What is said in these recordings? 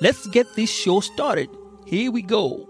let's get this show started. Here we go.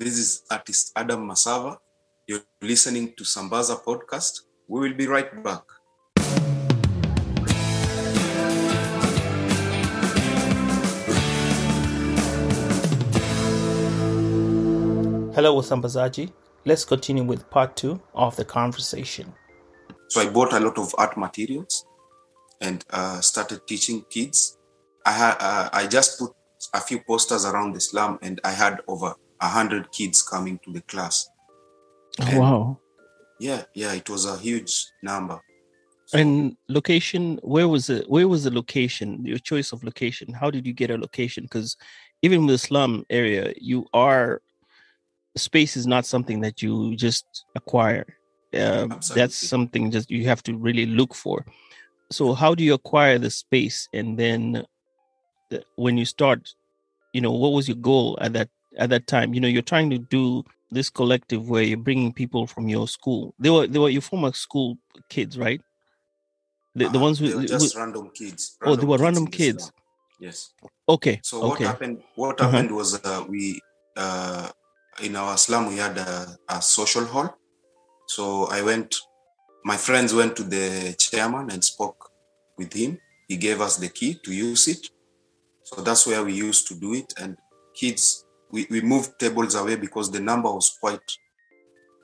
This is artist Adam Masava. You're listening to Sambaza podcast. We will be right back. Hello, Wasambazaji. Let's continue with part two of the conversation. So I bought a lot of art materials and uh, started teaching kids. I had uh, I just put a few posters around the slum, and I had over a hundred kids coming to the class. Oh, and wow. Yeah, yeah, it was a huge number. And location, where was it? Where was the location? Your choice of location. How did you get a location? Because even with the slum area, you are space is not something that you just acquire. Um, Absolutely. that's something just you have to really look for. So how do you acquire the space? And then the, when you start, you know, what was your goal at that at that time? You know, you're trying to do this collective where you're bringing people from your school. They were they were your former school kids, right? The, the Uh, ones who, were who- just random kids. oh they were random kids. Yes. Okay. So what okay. happened? What Uh-huh. happened was uh, we uh, in our slum we had a, a social hall. So I went. My friends went to the chairman and spoke with him. He gave us the key to use it. So that's where we used to do it. And kids, we, we moved tables away because the number was quite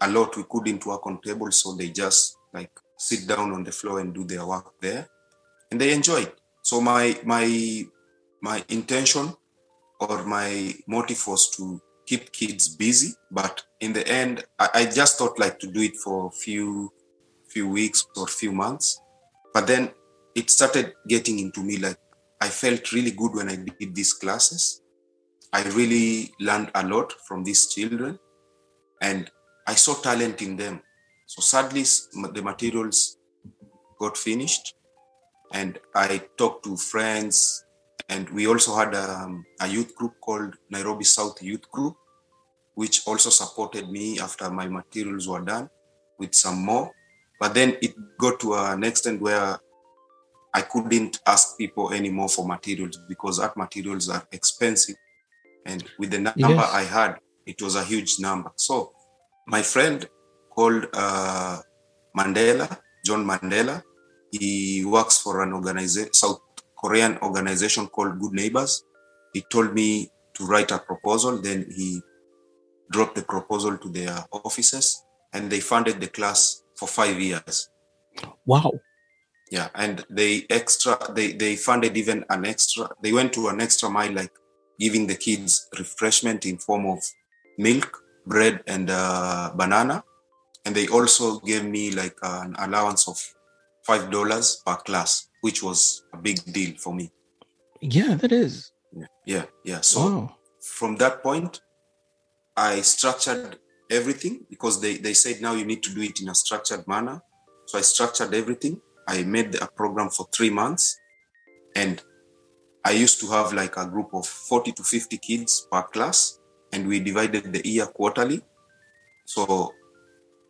a lot. We couldn't work on tables, so they just like sit down on the floor and do their work there, and they enjoyed. So my my my intention or my motive was to keep kids busy but in the end I, I just thought like to do it for a few few weeks or few months but then it started getting into me like i felt really good when i did these classes i really learned a lot from these children and i saw talent in them so sadly the materials got finished and i talked to friends and we also had um, a youth group called Nairobi South Youth Group, which also supported me after my materials were done with some more. But then it got to an extent where I couldn't ask people anymore for materials because art materials are expensive. And with the number Yes. I had, it was a huge number. So my friend called uh, Mandela, John Mandela, he works for an organization, South Korean organization called Good Neighbors. He told me to write a proposal. Then he dropped the proposal to their offices and they funded the class for five years. Wow. Yeah. And they extra, they, they funded even an extra, they went to an extra mile, like giving the kids refreshment in form of milk, bread, and uh, banana. And they also gave me like an allowance of five dollars per class, which was a big deal for me. Yeah, that is. Yeah, yeah, yeah. So wow. from that point, I structured everything because they, they said now you need to do it in a structured manner. So I structured everything. I made a program for three months and I used to have like a group of 40 to 50 kids per class and we divided the year quarterly. So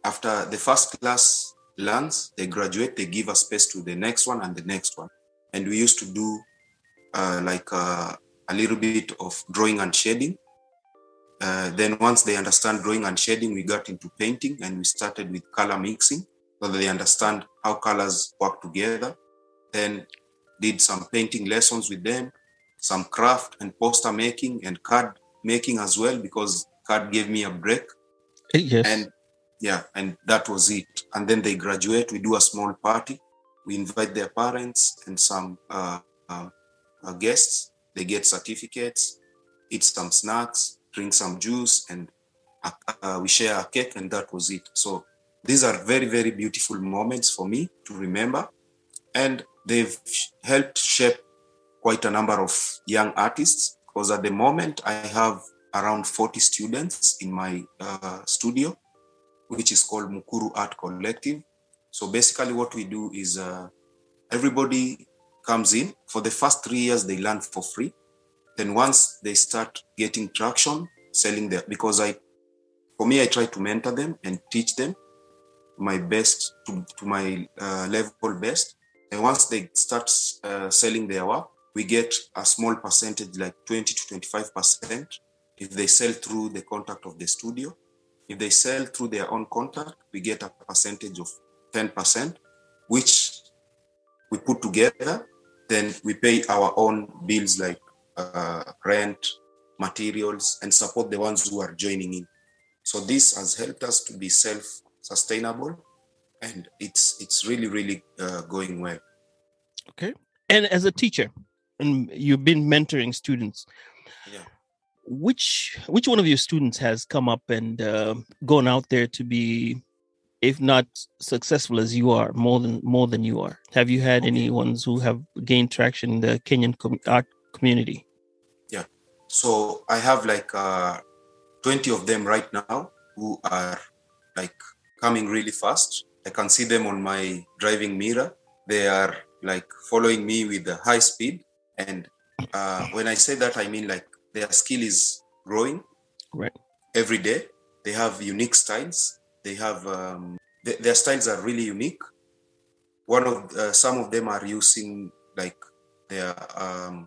after the first class learns, they graduate, they give a space to the next one and the next one. And we used to do uh, like uh, a little bit of drawing and shading. Uh, then once they understand drawing and shading, we got into painting and we started with color mixing so that they understand how colors work together. Then did some painting lessons with them. some craft and poster making and card making as well because card gave me a break. Yes. And yeah, and that was it. And then they graduate. We do a small party. We invite their parents and some uh, uh, uh, guests. They get certificates, eat some snacks, drink some juice, and uh, uh, we share a cake, and that was it. So these are very, very beautiful moments for me to remember. And they've helped shape quite a number of young artists because at the moment I have around 40 students in my uh, studio, which is called Mukuru Art Collective. So basically, what we do is uh, everybody comes in. For the first three years, they learn for free. Then once they start getting traction, selling their because I, for me, I try to mentor them and teach them my best to, to my uh, level best. And once they start uh, selling their work, we get a small percentage, like 20 to 25 percent, if they sell through the contact of the studio. If they sell through their own contact, we get a percentage of 10%, which we put together. Then we pay our own bills like uh, rent, materials, and support the ones who are joining in. So this has helped us to be self-sustainable, and it's it's really really uh, going well. Okay. And as a teacher, and you've been mentoring students. Yeah. Which which one of your students has come up and uh, gone out there to be, if not successful as you are, more than more than you are? Have you had Okay. any ones who have gained traction in the Kenyan com- art community? Yeah. So I have like uh, 20 of them right now who are like coming really fast. I can see them on my driving mirror. They are like following me with a high speed. And uh, when I say that, I mean like their skill is growing Right. every day. They have unique styles. They have um, th- their styles are really unique. One of uh, some of them are using like their um,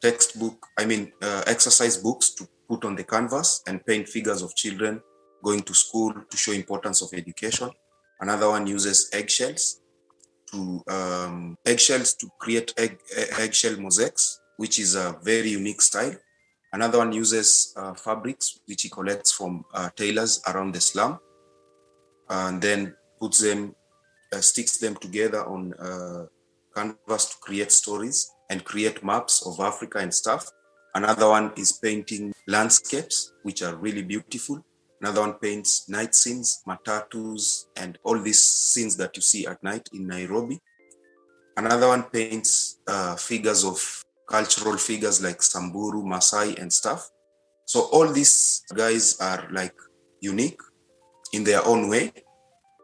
textbook, I mean, uh, exercise books to put on the canvas and paint figures of children going to school to show importance of education. Another one uses eggshells to um, eggshells to create egg, eggshell mosaics, which is a very unique style. Another one uses uh, fabrics, which he collects from uh, tailors around the slum, and then puts them, uh, sticks them together on uh, canvas to create stories and create maps of Africa and stuff. Another one is painting landscapes, which are really beautiful. Another one paints night scenes, matatus, and all these scenes that you see at night in Nairobi. Another one paints uh, figures of cultural figures like Samburu, Masai, and stuff. So all these guys are like unique in their own way,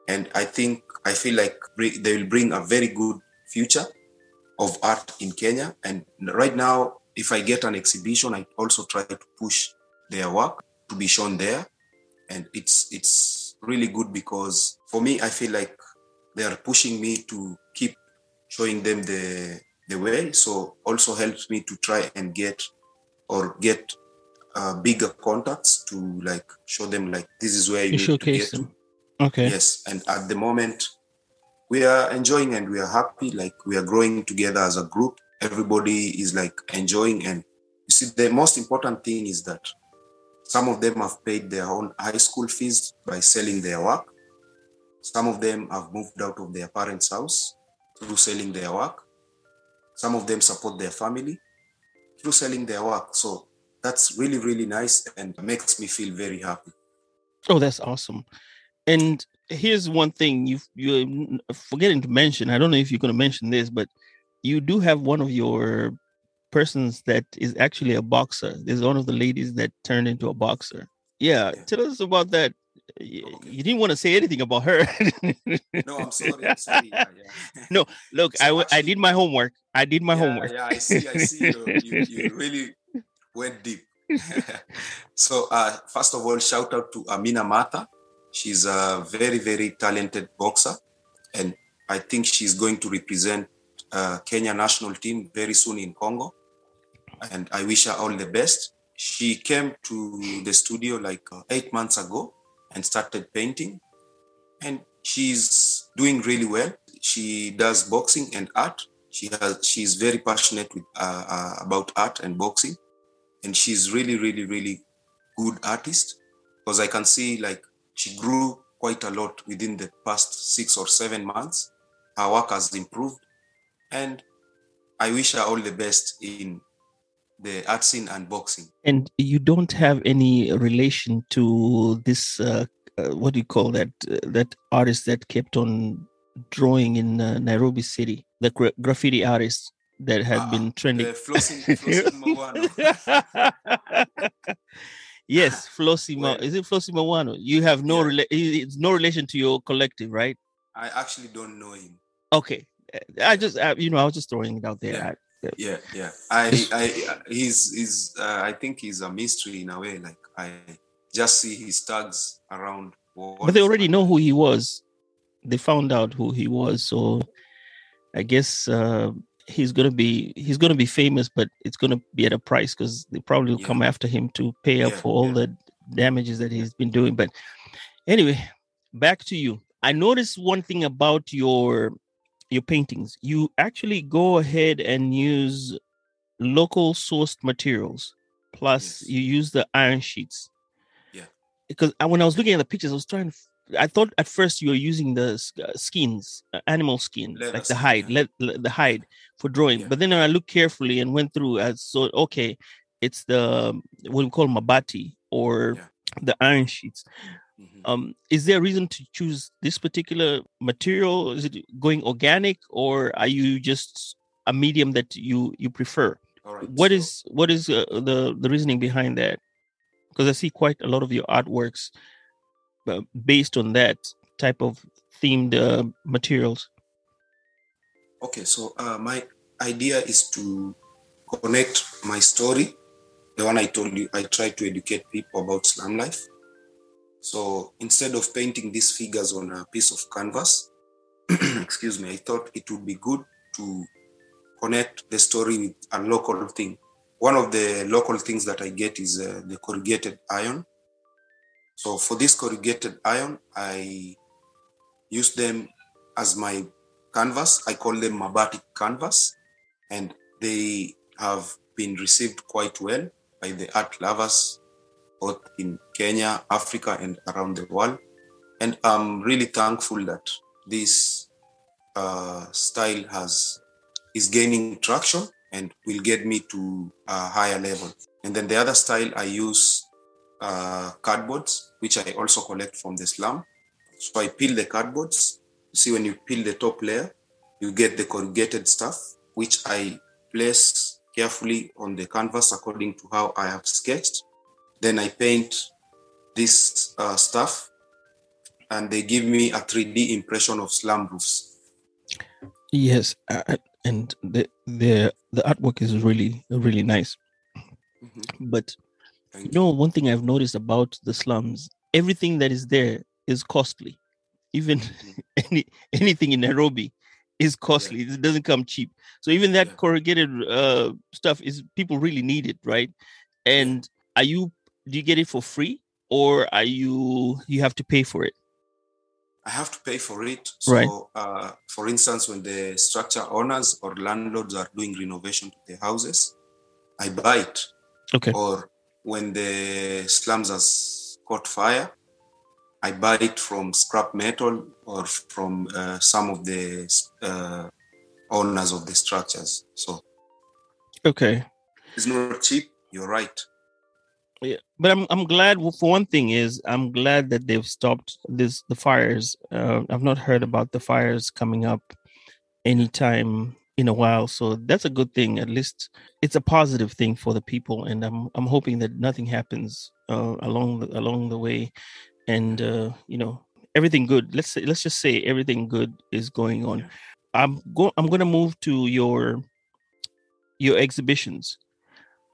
and I think I feel like they will bring a very good future of art in Kenya. And right now, if I get an exhibition, I also try to push their work to be shown there. And it's it's really good because for me, I feel like they are pushing me to keep showing them the the way. So also helps me to try and get or get uh, bigger contacts to like show them like this is where you, You need to showcase get to. Okay. Yes, and at the moment, we are enjoying and we are happy. Like we are growing together as a group. Everybody is like enjoying, and you see, the most important thing is that some of them have paid their own high school fees by selling their work. Some of them have moved out of their parents' house through selling their work. Some of them support their family through selling their work. So that's really, really nice and makes me feel very happy. Oh, that's awesome. And here's one thing you you're forgetting to mention. I don't know if you're going to mention this, but you do have one of your persons that is actually a boxer. There's one of the ladies that turned into a boxer. Yeah, Yeah. tell us about that. Y- Okay. You didn't want to say anything about her. No, I'm sorry. I'm sorry. Yeah, yeah. No, Look, I So I actually- did my homework. I did my homework. Yeah, I see. I see. You, you, you really went deep. so, uh, first of all, shout out to Amina Mata. She's a very, very talented boxer, and I think she's going to represent uh, Kenya national team very soon in Congo. And I wish her all the best. She came to the studio like uh, eight months ago and started painting, and she's doing really well. She does boxing and art She has she's very passionate with uh, uh, about art and boxing, and she's really, really, really good artist because I can see like she grew quite a lot within the past six or seven months. Her work has improved, and I wish her all the best in the art scene and boxing. And you don't have any relation to this. Uh, uh, what do you call that? Uh, that artist that kept on drawing in uh, Nairobi City, the gra- graffiti artist that had Ah, been trending. Flossing, Flossing yes, Flossie. Well- is it Flossie Mawano? You have no Yeah. rela- It's no relation to your collective, right? I actually don't know him. Okay. I just, you know, I was just throwing it out there. Yeah. Yeah, yeah. I, I, he's, he's. Uh, I think he's a mystery in a way. Like I just see his tags around. but they already know who he was. They found out who he was, so I guess uh, he's gonna be he's gonna be famous, but it's gonna be at a price because they probably will Yeah. come after him to pay up Yeah, for all yeah. the damages that he's been doing. But anyway, back to you. I noticed one thing about your your paintings. You actually go ahead and use local sourced materials. Plus, Yes. you use the iron sheets. Yeah. Because I, when I was looking at the pictures, I was trying. To, I thought at first you were using the uh, skins, uh, animal skins, Leather like the hide, yeah. le- le- the hide for drawing. Yeah. But then I looked carefully and went through, I saw okay, it's the what we call mabati or Yeah. the iron sheets. Mhm. Um, is there a reason to choose this particular material? Is it going organic, or are you just a medium that you you prefer? All right. What so- is what is uh, the the reasoning behind that? Because I see quite a lot of your artworks uh, based on that type of themed uh, materials. Okay, so uh, my idea is to connect my story, the one I told you, I try to educate people about slum life. So instead of painting these figures on a piece of canvas, excuse me, I thought it would be good to connect the story with a local thing. One of the local things that I get is uh, the corrugated iron. So for this corrugated iron, I use them as my canvas. I call them Mabati canvas, and they have been received quite well by the art lovers, both in Kenya, Africa, and around the world. And I'm really thankful that this uh, style has is gaining traction and will get me to a higher level. And then the other style I use uh, cardboards, which I also collect from the slum. So I peel the cardboards. You see, when you peel the top layer, you get the corrugated stuff, which I place carefully on the canvas according to how I have sketched. Then I paint this uh, stuff, and they give me a 3D impression of slum roofs. Yes, uh, and the the the artwork is really really nice. Mhm. But Thank you know, one thing I've noticed about the slums, everything that is there is costly. Even any anything in Nairobi is costly. It doesn't come cheap. So even that Yeah. corrugated uh, stuff is people really need it, right? And are you do you get it for free or are you you have to pay for it? I have to pay for it. So, Right. uh, for instance, when the structure owners or landlords are doing renovation to their houses, I buy it. Okay. Or when the slums has caught fire, I buy it from scrap metal or from uh, some of the uh, owners of the structures. So Okay. it's not cheap. You're right. Yeah, but I'm I'm glad. For one thing, is I'm glad that they've stopped this the fires. Uh, I've not heard about the fires coming up anytime in a while, so that's a good thing. At least it's a positive thing for the people, and I'm I'm hoping that nothing happens uh, along the, along the way, and uh, you know everything good. Let's say, let's just say everything good is going on. I'm go I'm gonna move to your your exhibitions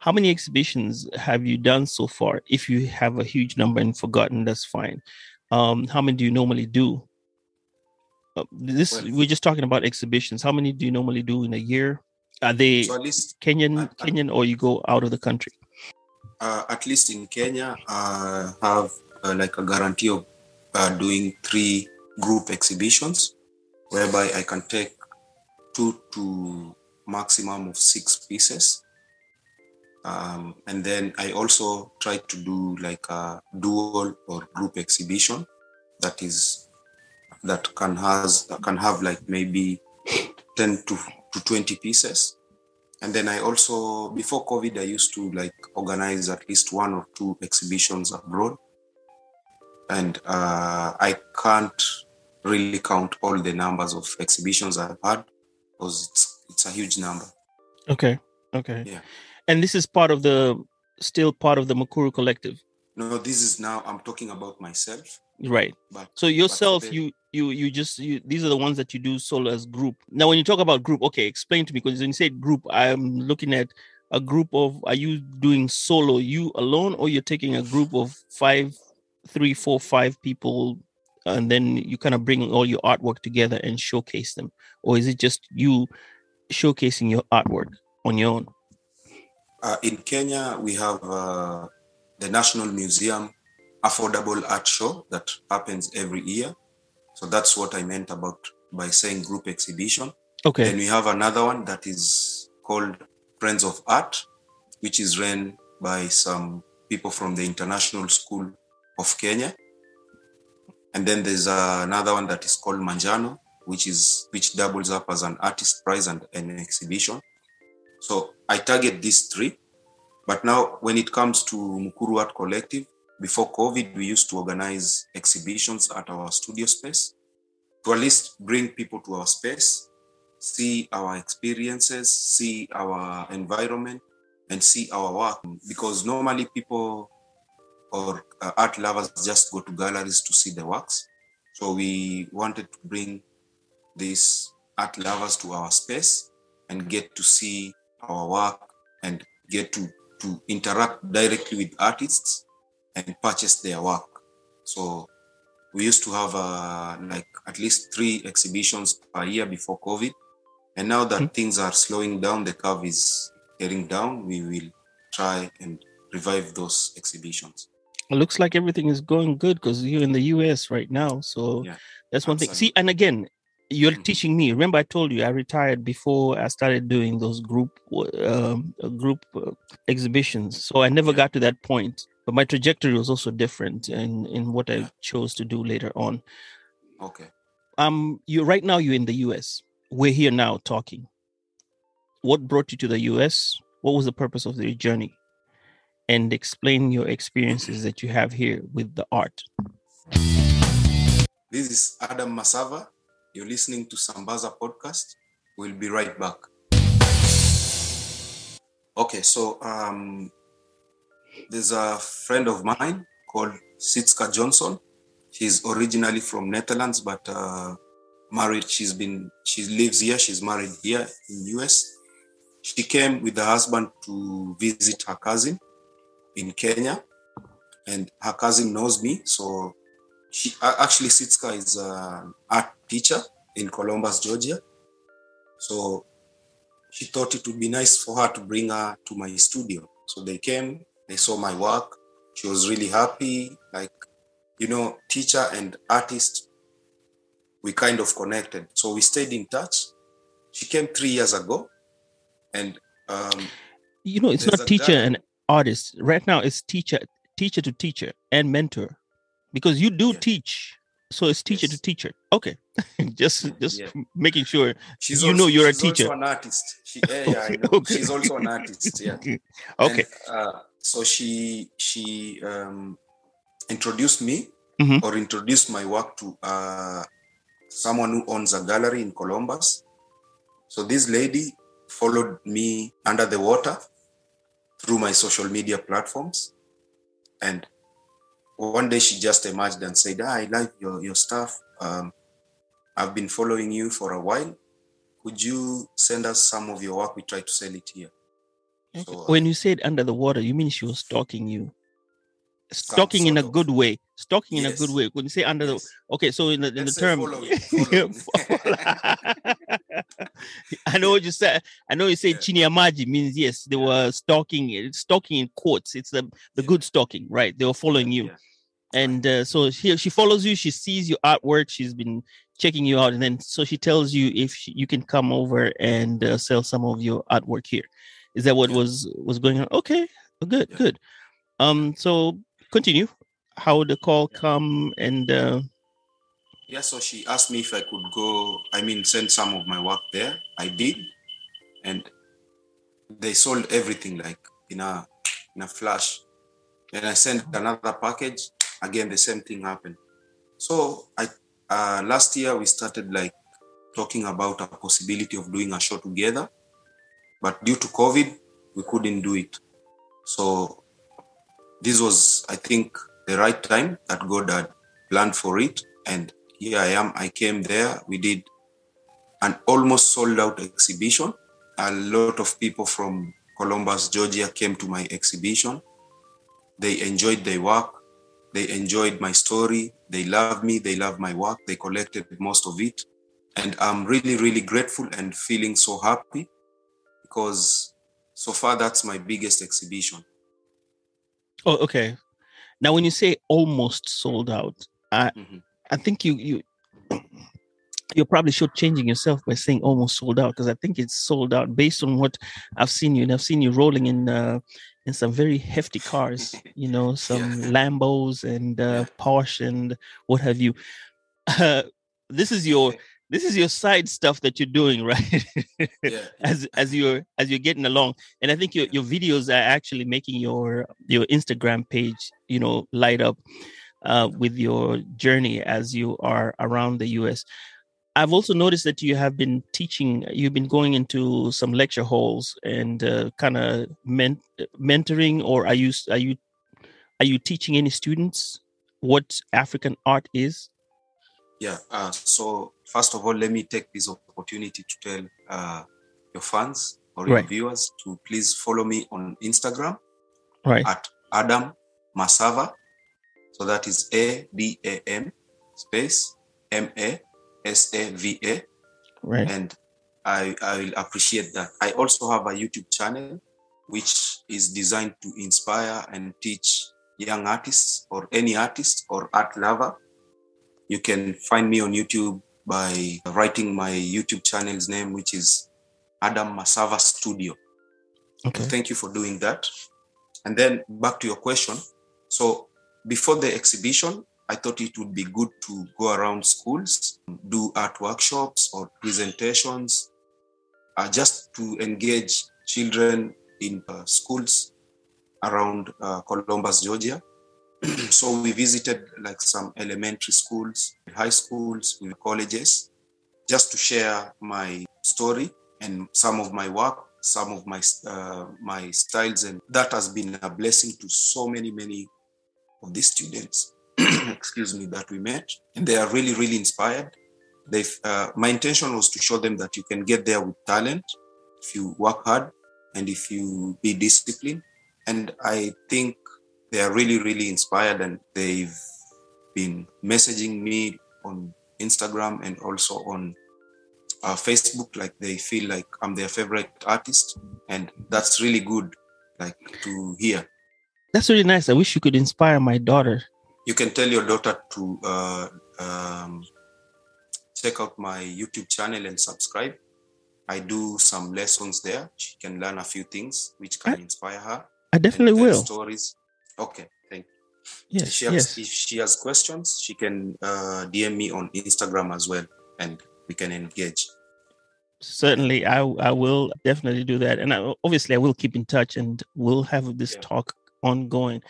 how many exhibitions have you done so far if you have a huge number and forgotten? That's fine. Um how many do you normally do? Uh, this Well, we're just talking about exhibitions. How many do you normally do in a year? Are they So at least kenyan I- I- kenyan or you go out of the country? Uh, at least in Kenya, uh, have uh, like a guarantee of uh, doing three group exhibitions, whereby I can take two to maximum of six pieces. Um, and then I also try to do like a dual or group exhibition that is that can has that can have like maybe 10 to, to 20 pieces and then i also before covid i used to like organize at least one or two exhibitions abroad and uh, i can't really count all the numbers of exhibitions i've had because it's, it's a huge number Okay. Okay. Yeah. And this is part of the still part of the Mukuru collective. no this is now i'm talking about myself Right. but So yourself, the- you you you just you these are the ones that you do solo as group. Now when you talk about group, okay, explain to me because when you say group, I'm looking at a group of are you doing solo you alone or you're taking a group of five, three, four, five people and then you kind of bring all your artwork together and showcase them? Or is it just you showcasing your artwork on your own? Uh, in Kenya, we have uh, the National Museum Affordable Art Show that happens every year. So that's what I meant about by saying group exhibition. Okay. Then we have another one that is called Friends of Art, which is run by some people from the International School of Kenya. And then there's uh, another one that is called Manjano, which is which doubles up as an artist prize and an exhibition. So I target these three. But now, when it comes to Mukuru Art Collective, before COVID, we used to organize exhibitions at our studio space to at least bring people to our space, see our experiences, see our environment, and see our work. Because normally people or uh, art lovers just go to galleries to see the works. So we wanted to bring these art lovers to our space and get to see our work and get to, to interact directly with artists and purchase their work. So we used to have uh, like at least three exhibitions per year before COVID. And now that Mhm. things are slowing down, the curve is getting down, we will try and revive those exhibitions. It looks like everything is going good because you're in the US right now. So Yeah, that's one thing. See, and again, you're teaching me. Remember, I told you I retired before I started doing those group um, group uh, exhibitions. So I never got to that point. But my trajectory was also different in in what I chose to do later on. Okay. Um, you right now you're in the US. We're here now talking. What brought you to the US? What was the purpose of your journey? And explain your experiences that you have here with the art. This is Adam Masava. You're listening to Sambaza podcast. We'll be right back. Okay, so um, there's a friend of mine called Sitska Johnson. She's originally from Netherlands, but uh, married. She's been she lives here. She's married here in US. She came with her husband to visit her cousin in Kenya, and her cousin knows me, so she actually Sitska is an art teacher in Columbus, Georgia. So she thought it would be nice for her to bring her to my studio. So they came, they saw my work. She was really happy. Like, you know, teacher and artist, we kind of connected. So we stayed in touch. She came three years ago. And um, you know it's not teacher guy- and artist right now it's teacher teacher to teacher and mentor because you do Yeah. teach so it's teacher Yes. to teacher okay just just Yeah. making sure she's You also, know you're a teacher. she's also an artist. She, yeah, yeah, I know. Okay. She's also an artist. Yeah. okay And, uh, so she she um, introduced me Mhm. or introduced my work to uh, someone who owns a gallery in Columbus. So this lady followed me under the water through my social media platforms, and one day she just emerged and said, ah, "I like your your stuff. Um, I've been following you for a while. Could you send us some of your work? We try to sell it here." So, uh, when you said under the water you mean she was stalking you stalking in a of. good way stalking in a good way when you say under Yes. the okay so in the, in the term following, following. i know what you said i know you said Yeah. chiniamaji means yes they were stalking stalking in quotes it's the the Yeah. good stalking right they were following you Yeah. And uh, so she she follows you she sees your artwork she's been checking you out, and then so she tells you if she, you can come over and uh, sell some of your artwork here. Is that what Yeah. was was going on? Okay, good, Yeah. good. Um, so continue. How would the call come? And uh, Yeah, so she asked me if I could go, I mean, send some of my work there. I did. And they sold everything like in a in a flash. And I sent another package. Again, the same thing happened. So I uh, last year we started like talking about a possibility of doing a show together, but due to COVID, we couldn't do it. So this was, I think, the right time that God had planned for it, and here I am. I came there. We did an almost sold out exhibition. A lot of people from Columbus, Georgia came to my exhibition. They enjoyed the work. They enjoyed my story. They love me. They love my work. They collected most of it. And I'm really, really grateful and feeling so happy because so far that's my biggest exhibition. oh, okay. Now, when you say almost sold out, I Mhm. I think you you you're probably shortchanging yourself by saying almost sold out because I think it's sold out based on what I've seen you and I've seen you rolling in uh, in some very hefty cars, you know, some Yeah. Lambos and uh, Porsche and what have you. Uh, this is your this is your side stuff that you're doing, right? yeah. as as you're as you're getting along and i think your, your videos are actually making your your instagram page you know light up uh, with your journey as you are around the us i've also noticed that you have been teaching you've been going into some lecture halls and uh, kind of men- mentoring or are you are you are you teaching any students what african art is Yeah. Uh, so first of all, let me take this opportunity to tell uh, your fans or your Right. viewers to please follow me on Instagram right at Adam Masava. So that is A D A M space M A S A V A, right and I I will appreciate that. I also have a YouTube channel which is designed to inspire and teach young artists or any artist or art lover. You can find me on YouTube by writing my YouTube channel's name, which is Adam Masava Studio. okay Thank you for doing that. And then back to your question. So before the exhibition, I thought it would be good to go around schools, do art workshops or presentations, uh, just to engage children in uh, schools around uh, Columbus, Georgia. so we visited like some elementary schools, high schools, colleges, just to share my story and some of my work, some of my uh, my styles, and that has been a blessing to so many many of these students. excuse me, that we met, and they are really really inspired. They, uh, my intention was to show them that you can get there with talent if you work hard and if you be disciplined. And I think they are really really inspired, and they've been messaging me on Instagram and also on uh, Facebook, like they feel like I'm their favorite artist, and that's really good, like to hear. that's really nice i wish you could inspire my daughter You can tell your daughter to uh, um, check out my YouTube channel and subscribe. I do some lessons there. She can learn a few things which can I- inspire her. i definitely will Stories. Okay, thank you. yes if she has, yes if she has questions, she can uh, DM me on Instagram as well, and we can engage. certainly i i will definitely do that and I, obviously i will keep in touch and we'll have this Yeah. talk ongoing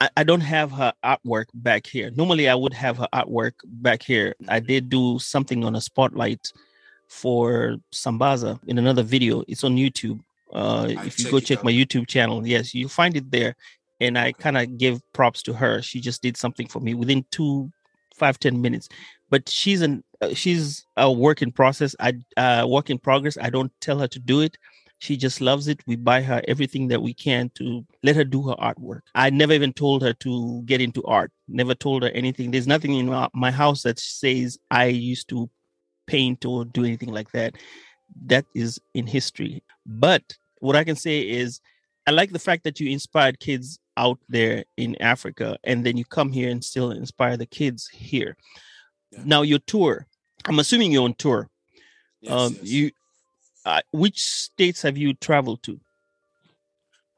I, I don't have her artwork back here. Normally i would have her artwork back here. I did do something on a spotlight for sambaza in another video. It's on youtube. Uh I if you go check out. my youtube channel yes you find it there. And i kind of give props to her. She just did something for me within two five ten minutes. But she's an uh, she's a work in process. I uh work in progress. I don't tell her to do it she just loves it. We buy her everything that we can to let her do her artwork. I never even told her to get into art. Never told her anything. There's nothing in my, house that says i used to paint or do anything like that. That is in history. But what i can say is i like the fact that you inspired kids out there in africa and then you come here and still inspire the kids here. Yeah. now your tour. I'm assuming you're on tour. Yes, um, yes. You, uh, which states have you traveled to?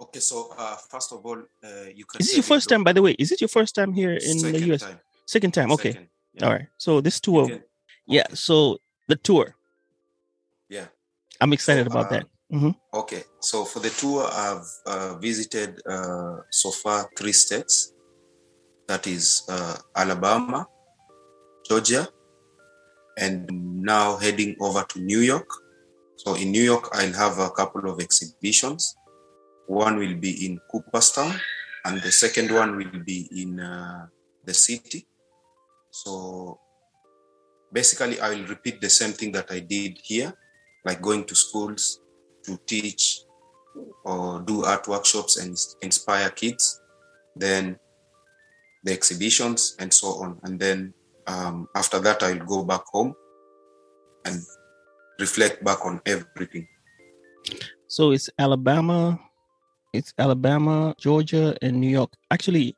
Okay, so uh, first of all, uh, you can. Is say your first time, by the way? Is it your first time here in second the US? time, Second time. Okay. second, yeah. All right. So this tour, can- yeah. So the tour, yeah. I'm excited So, about uh, that. hmm Okay, so for the tour, I've uh, visited uh, so far three states. That is uh, Alabama, Georgia, and now heading over to New York. So in New York, I'll have a couple of exhibitions. One will be in Cooperstown, and the second one will be in uh, the city. So basically, I will repeat the same thing that I did here, like going to schools, to teach or do art workshops and inspire kids then the exhibitions and so on and then um, after that i'll go back home and reflect back on everything. So it's Alabama, it's Alabama, Georgia, and New York. Actually,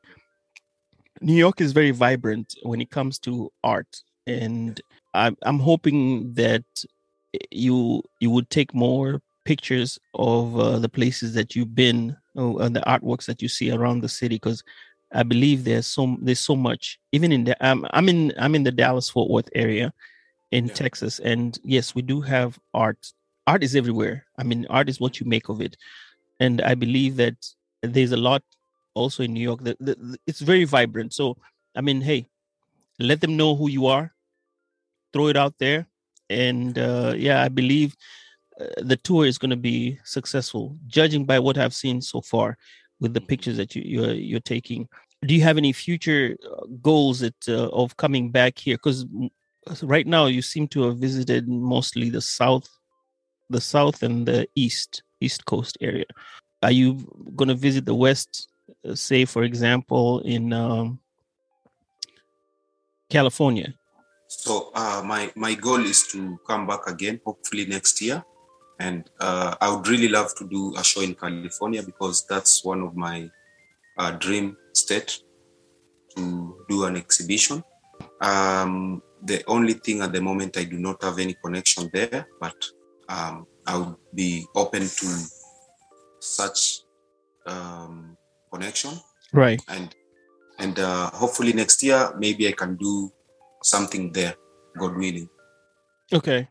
New York is very vibrant when it comes to art, and I'm I'm hoping that you you would take more pictures of uh, the places that you've been uh, and the artworks that you see around the city because I believe there's so there's so much. Even in the um, I'm in I'm in the Dallas Fort Worth area in Yeah. Texas and yes we do have art. Art is everywhere. I mean art is what you make of it. And I believe that there's a lot also in New York that, that that it's very vibrant. So I mean hey let them know who you are throw it out there and uh, yeah I believe uh, the tour is going to be successful judging by what I've seen so far with the Mhm. pictures that you, you're you're taking. Do you have any future uh, goals that uh, of coming back here? Because right now you seem to have visited mostly the south the south and the east east coast area. Are you going to visit the west uh, say for example in um, california? So uh, my my goal is to come back again hopefully next year. And uh, i would really love to do a show in california because that's one of my uh, dream state to do an exhibition. Um, the only thing at the moment i do not have any connection there but um, i would be open to such um, connection. Right. And and uh, hopefully next year maybe i can do something there god willing. Okay.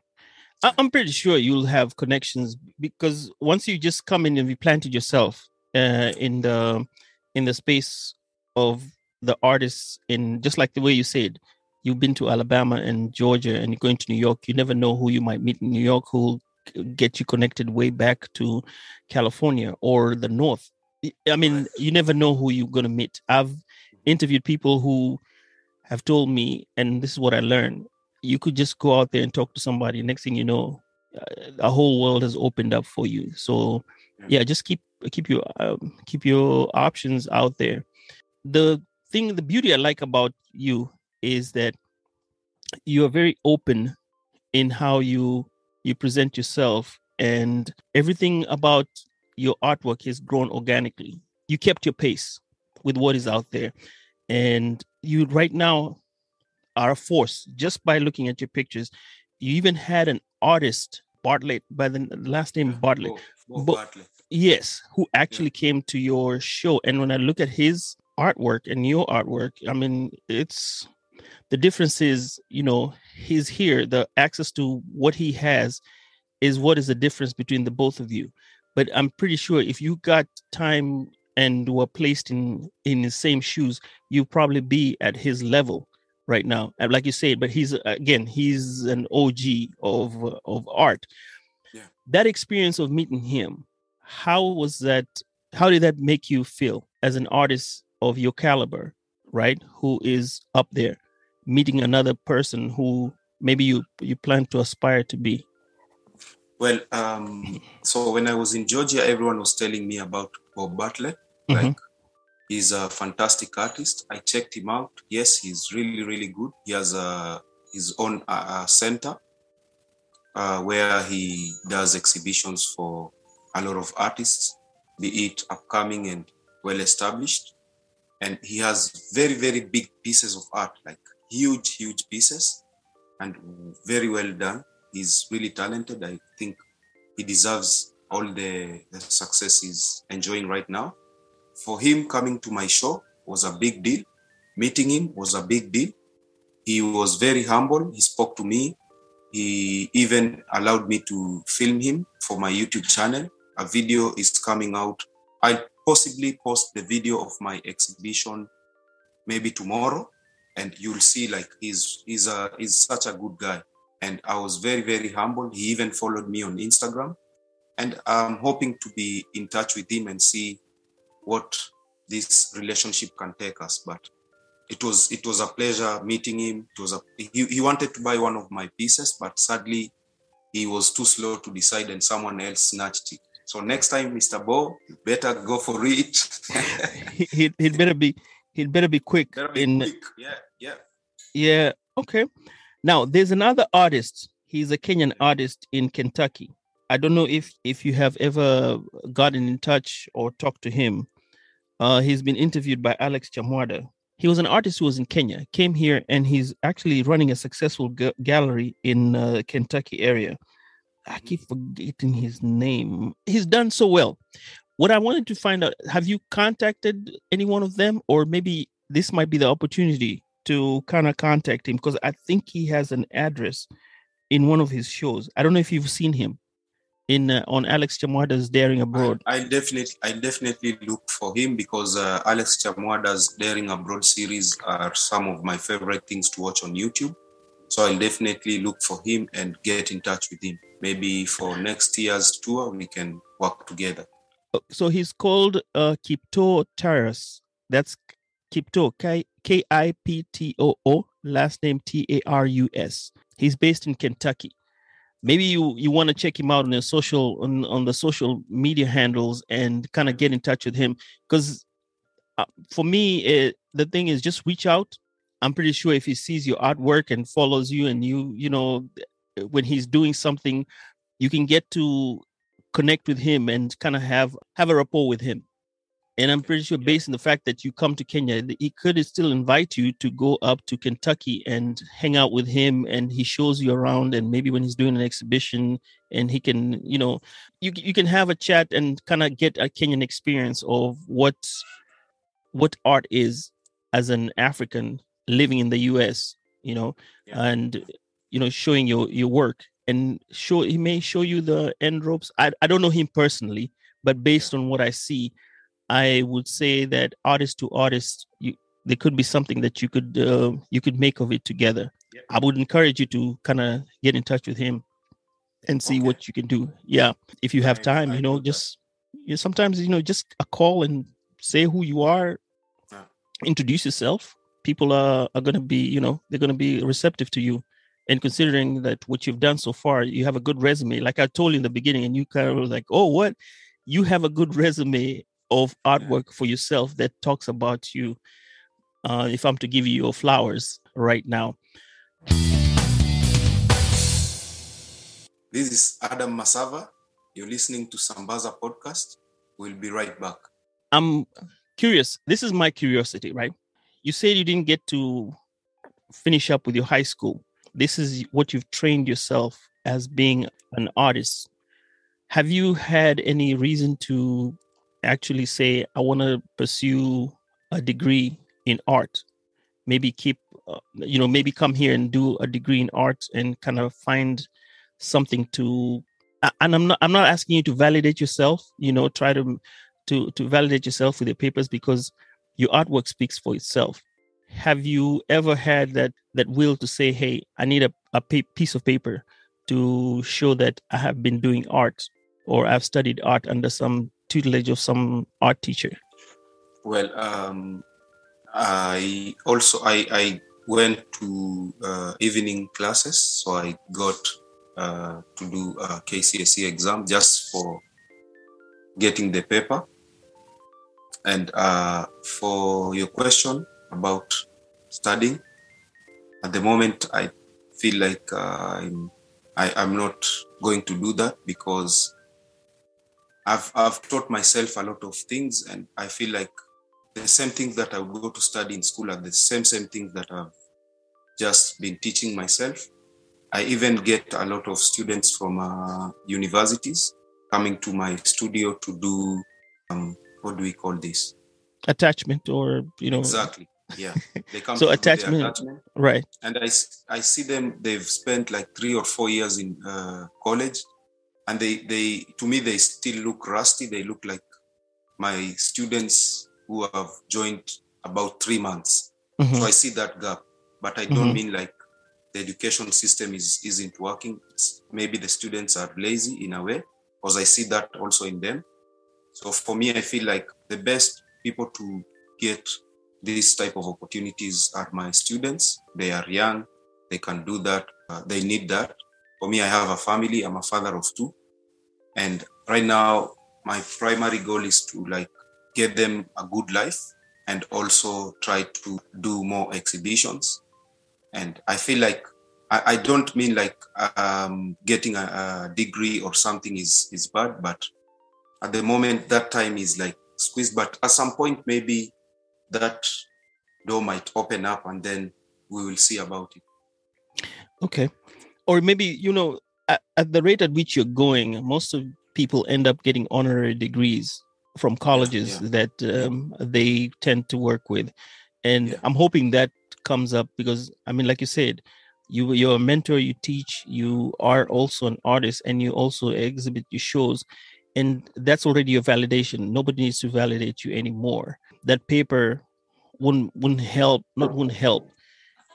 I'm pretty sure you'll have connections because once you just come in and you planted yourself uh, in the in the space of the artists in just like the way you said, you've been to Alabama and Georgia and you're going to New York. You never know who you might meet in New York who'll get you connected way back to California or the North. I- mean, you never know who you're going to meet. I've interviewed people who have told me, and this is what I learned you could just go out there and talk to somebody. Next thing you know, uh, a whole world has opened up for you. So, Yeah. yeah, just keep keep your um, keep your options out there. The thing, the beauty I like about you is that you are very open in how you you present yourself, and everything about your artwork has grown organically. You kept your pace with what is out there, and you right now are a force just by looking at your pictures. You even had an artist, Bartlett, by the last name Bartlett. Bo, Bo Bartlett. Yes, who actually came to your show. And when I look at his artwork and your artwork, I mean, it's the difference is, you know, he's here. The access to what he has is what is the difference between the both of you. But I'm pretty sure if you got time and were placed in in the same shoes, you probably be at his level right now. And like you said, but he's again, he's an OG of uh, of art. Yeah. That experience of meeting him, how was that? How did that make you feel as an artist of your caliber, right? Who is up there, meeting another person who maybe you you plan to aspire to be. Well, um, so when I was in Georgia, everyone was telling me about Bo Bartlett. Mhm. Like, he's a fantastic artist. I checked him out. Yes, he's really, really good. He has a, his own uh, uh, center uh, where he does exhibitions for a lot of artists, be it upcoming and well established. And he has very, very big pieces of art, like huge, huge pieces. and very well done. He's really talented. I think he deserves all the, the success he's enjoying right now. For him coming to my show was a big deal. Meeting him was a big deal. He was very humble. He spoke to me. He even allowed me to film him for my YouTube channel. A video is coming out. I'll possibly post the video of my exhibition maybe tomorrow and you'll see like he's he's a he's such a good guy. And i was very very humble he even followed me on instagram. And i'm hoping to be in touch with him and see what this relationship can take us. But it was it was a pleasure meeting him. It was a he, he wanted to buy one of my pieces but sadly he was too slow to decide and someone else snatched it. So next time mr bo you better go for it. He, he'd better be he'd better be quick better be in quick. yeah yeah. Yeah okay. Now there's another artist. He's a kenyan artist in kentucky. I don't know if if you have ever gotten in touch or talked to him. Uh he's been interviewed by alex chamwada. He was an artist who was in kenya came here and he's actually running a successful ga- gallery in uh, kentucky area. I keep forgetting his name. He's done so well. What i wanted to find out have you contacted any one of them? Or maybe this might be the opportunity to kind of contact him because I think he has an address in one of his shows. I don't know if you've seen him in uh, on Alex Chamwada's Daring Abroad. I, I definitely I definitely look for him because uh, Alex Chamwada's Daring Abroad series are some of my favorite things to watch on YouTube. So I'll definitely look for him and get in touch with him. Maybe for next year's tour we can work together. Uh, So he's called uh, Kiptoo Tarus. That's Kiptoo K K I P T O O. Last name T A R U S. He's based in Kentucky. Maybe you you want to check him out on the social on, on the social media handles and kind of get in touch with him because uh, for me it, the thing is just reach out. I'm pretty sure if he sees your artwork and follows you and you you know when he's doing something, you can get to connect with him and kind of have have a rapport with him. And I'm pretty sure, based on the fact that you come to Kenya, he could still invite you to go up to Kentucky and hang out with him, and he shows you around. And maybe when he's doing an exhibition, and he can, you know, you you can have a chat and kind of get a Kenyan experience of what what art is as an African living in the U.S. You know, Yeah. and you know, showing your your work and show he may show you the end ropes. I I don't know him personally, but based on what I see, I would say that artist to artist, you there could be something that you could uh, you could make of it together. Yeah. I would encourage you to kind of get in touch with him and see Okay. what you can do. Yeah, if you have time, I you know, just you know, sometimes you know, just a call and say who you are, introduce yourself. People are are gonna be, you know, they're gonna be receptive to you. And considering that what you've done so far, you have a good resume. Like I told you in the beginning, and you kind of were like, "Oh, what? You have a good resume of artwork for yourself that talks about you." Uh, if I'm to give you your flowers right now, This is Adam Masava. You're listening to Sambaza podcast. We'll be right back. I'm curious. This is my curiosity, right? You said you didn't get to finish up with your high school. This is what you've trained yourself as being an artist. Have you had any reason to actually say, I want to pursue a degree in art? Maybe keep, uh, you know, maybe come here and do a degree in art and kind of find something to. And I'm not. I'm not asking you to validate yourself. You know, try to to to validate yourself with your papers because your artwork speaks for itself have you ever had that that will to say hey i need a, a piece of paper to show that i have been doing art or i've studied art under some tutelage of some art teacher Well, um, I also I, I went to uh, evening classes, so I got uh, to do a KCSE exam just for getting the paper. And uh, for your question about studying, at the moment I feel like uh, I'm I, I'm not going to do that because I've I've taught myself a lot of things, and I feel like the same things that I would go to study in school are the same same things that I've just been teaching myself. I even get a lot of students from uh, universities coming to my studio to do um, what do we call this? Attachment, or you know, Exactly. Yeah. They come So to attachment- attachment right? and I, I see them they've spent like three or four years in uh, college and they they to me they still look rusty. They look like my students who have joined about three months. Mhm. so i see that gap but i don't Mhm. mean like the education system is isn't working. It's, maybe the students are lazy in a way because i see that also in them. So for me i feel like the best people to get these type of opportunities are my students. They are young. They can do that. Uh, they need that. For me i have a family. I'm a father of two and right now my primary goal is to like get them a good life and also try to do more exhibitions. And i feel like i, I don't mean like um, getting a, a degree or something is is bad but at the moment that time is like squeezed. But at some point maybe that door might open up and then we will see about it. Okay. Or maybe, you know, at, at the rate at which you're going, most of people end up getting honorary degrees from colleges yeah. that um, they tend to work with. And Yeah. I'm hoping that comes up because, I mean, like you said, you, you're a mentor, you teach, you are also an artist, and you also exhibit your shows. And that's already your validation. Nobody needs to validate you anymore. That paper wouldn't wouldn't help, not wouldn't help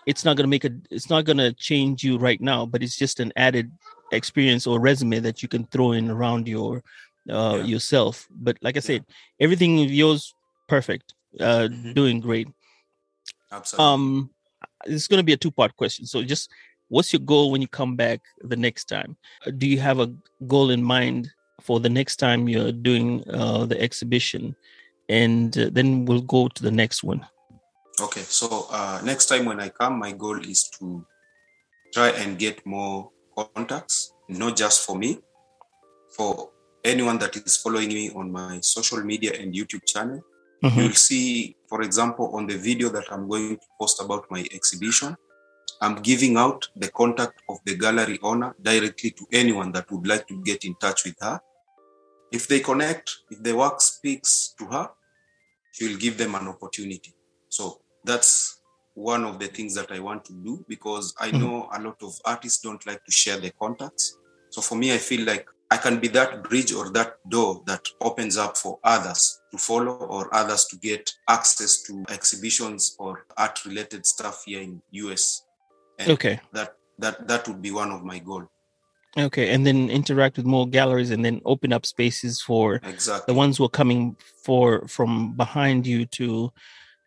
it's not going to make a it's not going to change you right now but it's just an added experience or resume that you can throw in around your uh Yeah. yourself. But like i said everything of yours perfect uh Mhm. doing great. Absolutely. Um it's going to be a two part question. So just what's your goal when you come back the next time? Uh, do you have a goal in mind for the next time you're doing uh the exhibition? And uh, then we'll go to the next one. Okay, so uh, next time when I come, my goal is to try and get more contacts, not just for me, for anyone that is following me on my social media and YouTube channel. Mhm. You'll see, for example, on the video that I'm going to post about my exhibition, I'm giving out the contact of the gallery owner directly to anyone that would like to get in touch with her. If they connect, if the work speaks to her, she will give them an opportunity. So that's one of the things that I want to do because I Mhm. know a lot of artists don't like to share their contacts. So for me, I feel like I can be that bridge or that door that opens up for others to follow or others to get access to exhibitions or art related stuff here in US. And okay that that that would be one of my goal. Okay, and then interact with more galleries, and then open up spaces for Exactly. the ones who are coming for from behind you to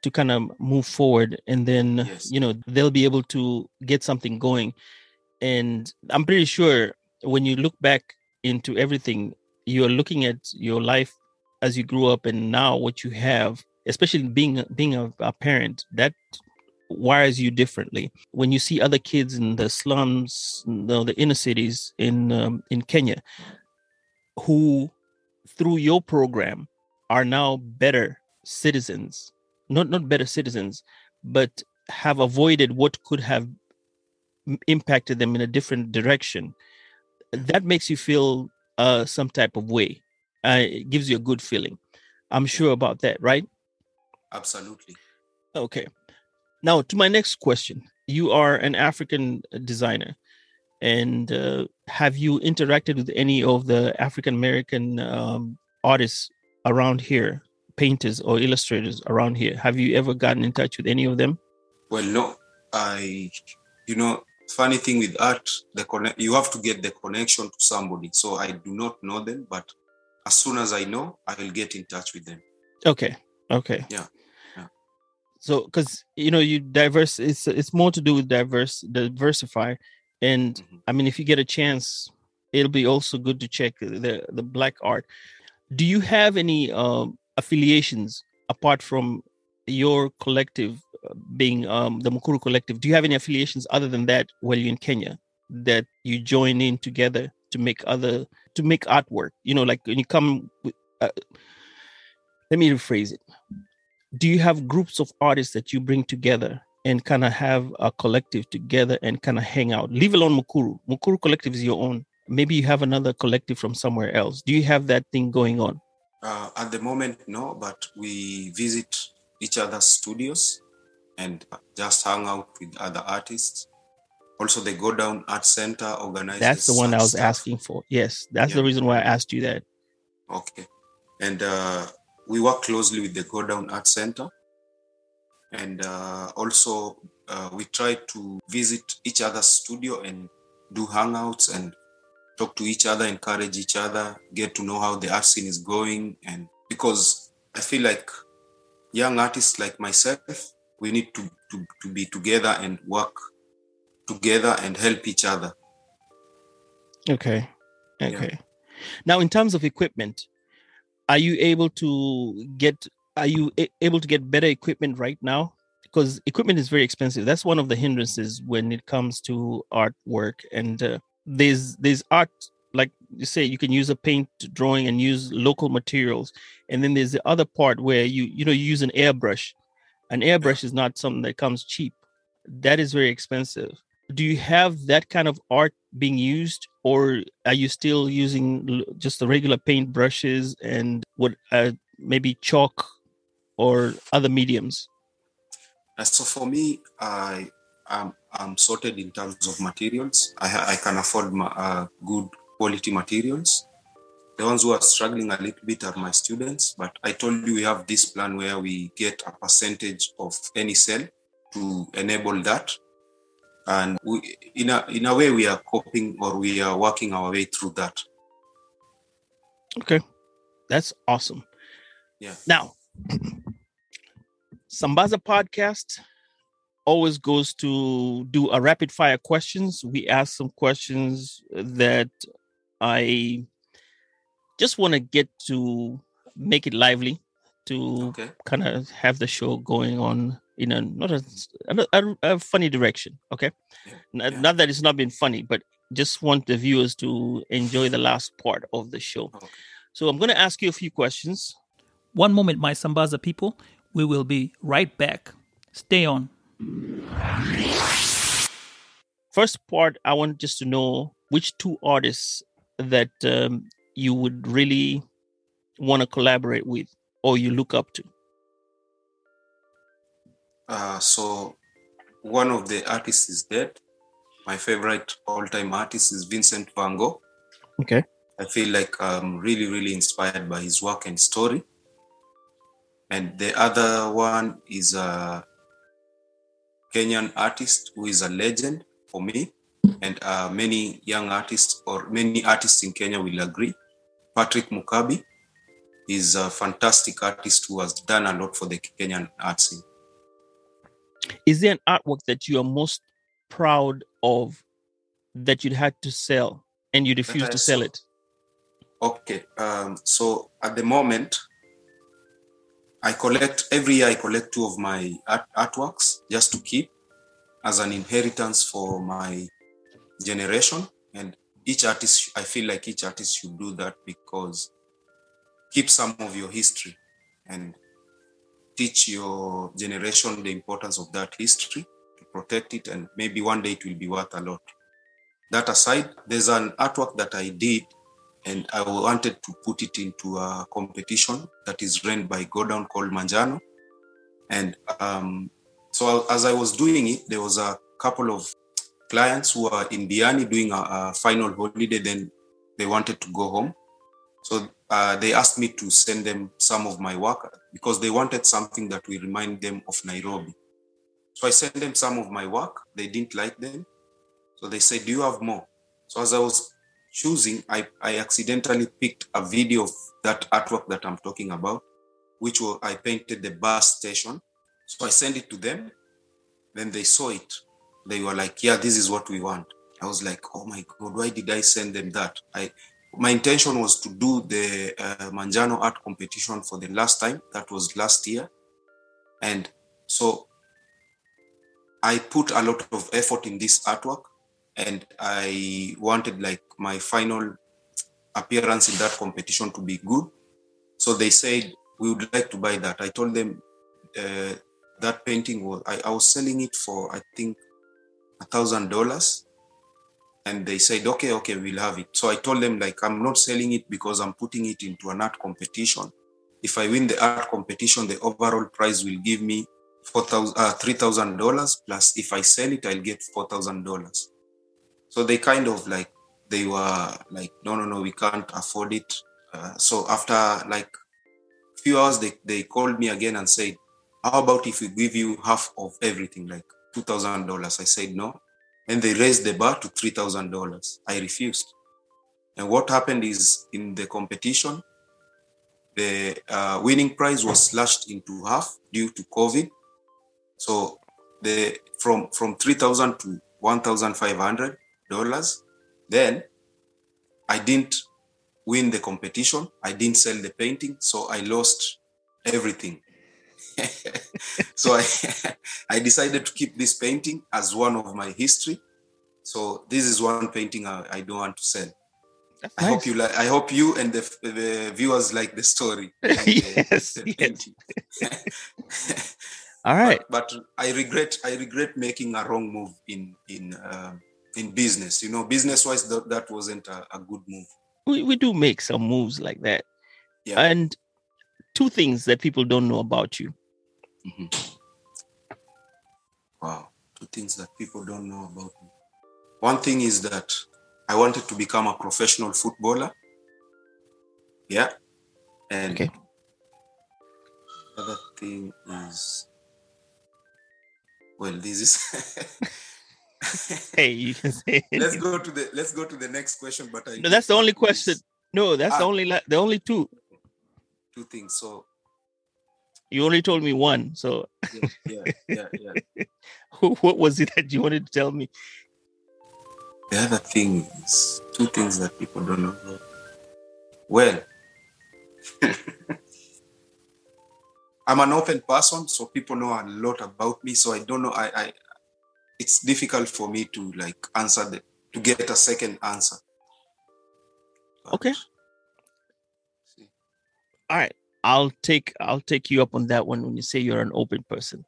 to kind of move forward, and then Yes. you know they'll be able to get something going. And I'm pretty sure when you look back into everything, you're looking at your life as you grew up, and now what you have, especially being being a, a parent, that wires you differently when you see other kids in the slums the, the inner cities in um, in kenya who through your program are now better citizens not not better citizens but have avoided what could have impacted them in a different direction that makes you feel uh some type of way uh, it gives you a good feeling i'm sure about that right Absolutely. Okay. Now to my next question. You are an African designer, and uh, have you interacted with any of the African American um, artists around here, painters or illustrators around here? Have you ever gotten in touch with any of them? Well, no, I, you know, funny thing with art, the connect, you have to get the connection to somebody. So I do not know them, but as soon as I know, I will get in touch with them. Okay. Okay. Yeah, yeah. So, because you know, you diverse. It's it's more to do with diverse, diversify, and Mhm. I mean, if you get a chance, it'll be also good to check the the black art. Do you have any um, affiliations apart from your collective uh, being um, the Mukuru Collective? Do you have any affiliations other than that while you're in Kenya that you join in together to make other to make artwork? You know, like when you come. With, uh, let me rephrase it. Do you have groups of artists that you bring together and kind of have a collective together and kind of hang out. Leave alone Mukuru. Mukuru Collective is your own. Maybe you have another collective from somewhere else. Do you have that thing going on? Uh, at the moment, no, but we visit each other's studios and just hang out with other artists. Also, the Go Down Art Center organizes. That's the one I was stuff. asking for. Yes, that's the reason why I asked you that. Okay. And uh, we work closely with the Go Down Art Center. And uh, also, uh, we try to visit each other's studio and do hangouts and talk to each other, encourage each other, get to know how the art scene is going. And because I feel like young artists like myself, we need to, to, to be together and work together and help each other. Okay. Yeah. Okay. Now, in terms of equipment, are you able to get? Are you able to get better equipment right now? Because equipment is very expensive. That's one of the hindrances when it comes to artwork. And uh, there's there's art like you say you can use a paint drawing and use local materials. And then there's the other part where you you know you use an airbrush. An airbrush is not something that comes cheap. That is very expensive do you have that kind of art being used or are you still using just the regular paint brushes and what uh, maybe chalk or other mediums Uh, so for me, I am I'm sorted in terms of materials. I, I can afford my, uh, good quality materials. The ones who are struggling a little bit are my students, but I told you we have this plan where we get a percentage of any sale to enable that. And we, in, a, in a way, we are coping or we are working our way through that. okay that's awesome Yeah. now sambaza podcast always goes to do a rapid fire questions we ask some questions that i just want to get to make it lively to Okay. kind of have the show going on in a not a, a, a funny direction okay Yeah, N- yeah. not that it's not been funny but just want the viewers to enjoy the last part of the show Okay. so i'm going to ask you a few questions One moment, my Sambaza people. We will be right back. Stay on. First part i want just to know which two artists that um, you would really want to collaborate with or you look up to Uh, so one of the artists is dead. My favorite all-time artist is Vincent Van Gogh. okay I feel like I'm really, really inspired by his work and story. And the other one is a Kenyan artist who is a legend for me. And uh, many young artists or many artists in Kenya will agree. Patrick Mukabi is a fantastic artist who has done a lot for the Kenyan art scene. is there an artwork that you are most proud of that you'd had to sell and you refused to sell it Okay, um, so at the moment, I collect every year. I collect two of my art, artworks just to keep as an inheritance for my generation. And each artist, I feel like each artist should do that because keep some of your history and teach your generation the importance of that history to protect it, and maybe one day it will be worth a lot. That aside, there's an artwork that I did and I wanted to put it into a competition that is run by Go Down called Manjano. And um, so as I was doing it, there was a couple of clients who are in Diani doing a, a final holiday. Then they wanted to go home, so uh, they asked me to send them some of my work because they wanted something that will remind them of Nairobi. So I sent them some of my work. They didn't like them, so they said, "Do you have more?" So as I was choosing, I, I accidentally picked a video of that artwork that I'm talking about, which was I painted the bus station. So I sent it to them. Then they saw it. They were like, "Yeah, this is what we want." I was like, "Oh my god, why did I send them that?" I my intention was to do the uh, Manjano art competition for the last time. That was last year, and so I put a lot of effort in this artwork and I wanted like my final appearance in that competition to be good. So they said we would like to buy that. I told them uh, that painting was I, I was selling it for I think a thousand dollars. And they said, okay, okay, we'll have it. So I told them like I'm not selling it because I'm putting it into an art competition. If I win the art competition, the overall prize will give me four thousand uh, three thousand dollars plus if I sell it, I'll get four thousand dollars. So they kind of like they were like, no, no, no, we can't afford it. Uh, so after like a few hours, they, they called me again and said, how about if we give you half of everything, like $2,000? I said, no. And they raised the bar to $3,000. I refused. And what happened is in the competition, the uh, winning prize was slashed into half due to COVID. So the from from 3,000 to 1,500 dollars. Then I didn't win the competition. I didn't sell the painting, so I lost everything. so I, I decided to keep this painting as one of my history. So this is one painting I, I don't want to sell. That's I hope you like. I hope you and the, the viewers like the story. the- Yes, the yes. All right. But, but I regret. I regret making a wrong move in in um, in business. You know, business wise, that, that wasn't a, a good move. We, we do make some moves like that. Yeah. And two things that people don't know about you. Mm-hmm. Wow, two things that people don't know about me. One thing is that I wanted to become a professional footballer. Yeah. And Okay. the other thing is, well, this is. Hey, you can say let's go to the let's go to the next question. But I No, that's the only question. No, that's the Ah. only la- the only two. Two things. So You only told me one. So yeah, yeah, yeah, yeah. what was it that you wanted to tell me? The other thing is two things that people don't know. Well, I'm an open person, so people know a lot about me. So I don't know. I, I it's difficult for me to like answer the to get a second answer. But- Okay. All right. I'll take I'll take you up on that one when you say you're an open person.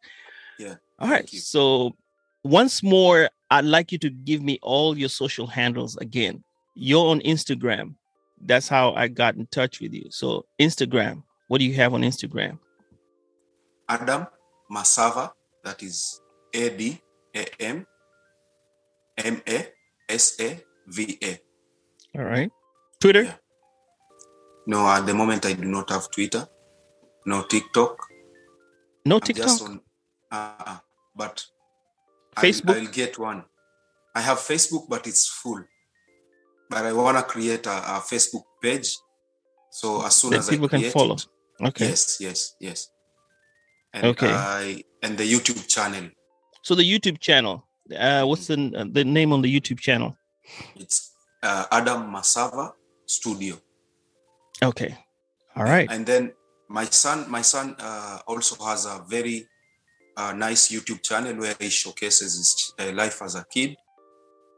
Yeah, All right. you. So once more, I'd like you to give me all your social handles again. You're on Instagram. That's how I got in touch with you. So Instagram. What do you have on Instagram? Adam Masava. That is A D A M M A S A V A. All right. Twitter. Yeah. No, at the moment I do not have Twitter, no TikTok. No I'm TikTok. just on, uh, but Facebook? I'll, I'll get one. I have Facebook, but it's full. But I want to create a, a Facebook page. So as soon That as people I can follow. it, Okay. yes, yes, yes. And Okay. I and the YouTube channel. So the YouTube channel. Uh, what's the uh, the name on the YouTube channel? It's uh, Adam Masava Studio. Okay. All right. And then my son, my son uh, also has a very uh, nice YouTube channel where he showcases his uh, life as a kid,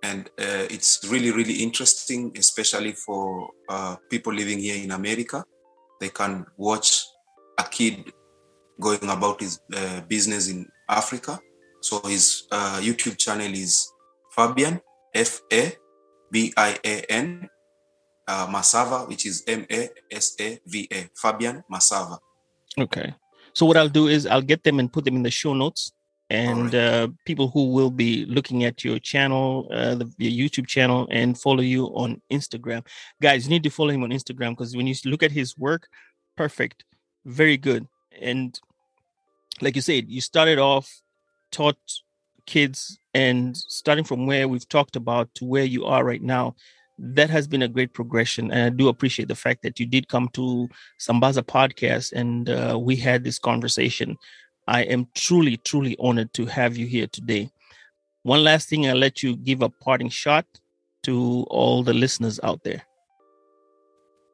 and uh, it's really, really interesting, especially for uh, people living here in America. They can watch a kid going about his uh, business in Africa. So his uh, YouTube channel is Fabian F A B I A N uh, Masava, which is M A S A V A, Fabian Masava. Okay. So what I'll do is I'll get them and put them in the show notes. And Alright. uh, people who will be looking at your channel, uh, the, your YouTube channel, and follow you on Instagram, guys, you need to follow him on Instagram because when you look at his work, perfect, very good. And like you said, you started off, taught kids, and starting from where we've talked about to where you are right now, that has been a great progression. And I do appreciate the fact that you did come to Sambaza podcast and uh, we had this conversation. I am truly, truly honored to have you here today. One last thing, I'll let you give a parting shot to all the listeners out there.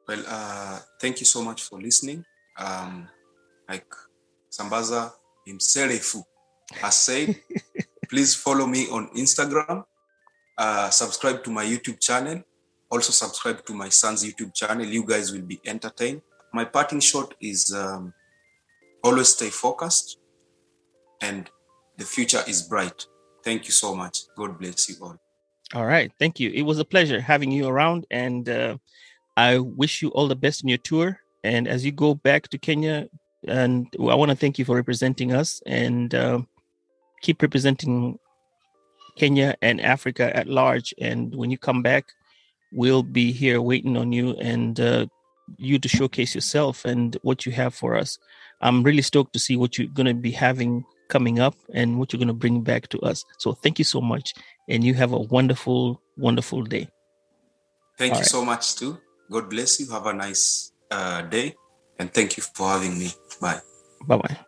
Well, uh, thank you so much for listening. Um, like Sambaza himself has said, please follow me on Instagram, uh, subscribe to my YouTube channel, also subscribe to my son's YouTube channel. You guys will be entertained. My parting shot is um, always stay focused, and the future is bright. Thank you so much. God bless you all. All right. Thank you. It was a pleasure having you around. And uh, I wish you all the best in your tour. And as you go back to Kenya, and I want to thank you for representing us and uh, keep representing Kenya and Africa at large. And when you come back, we'll be here waiting on you and uh, you to showcase yourself and what you have for us. I'm really stoked to see what you're going to be having coming up and what you're going to bring back to us. So thank you so much. And you have a wonderful, wonderful day. Thank All you right. so much, too. God bless you. Have a nice uh, day. And thank you for having me. Bye. Bye bye.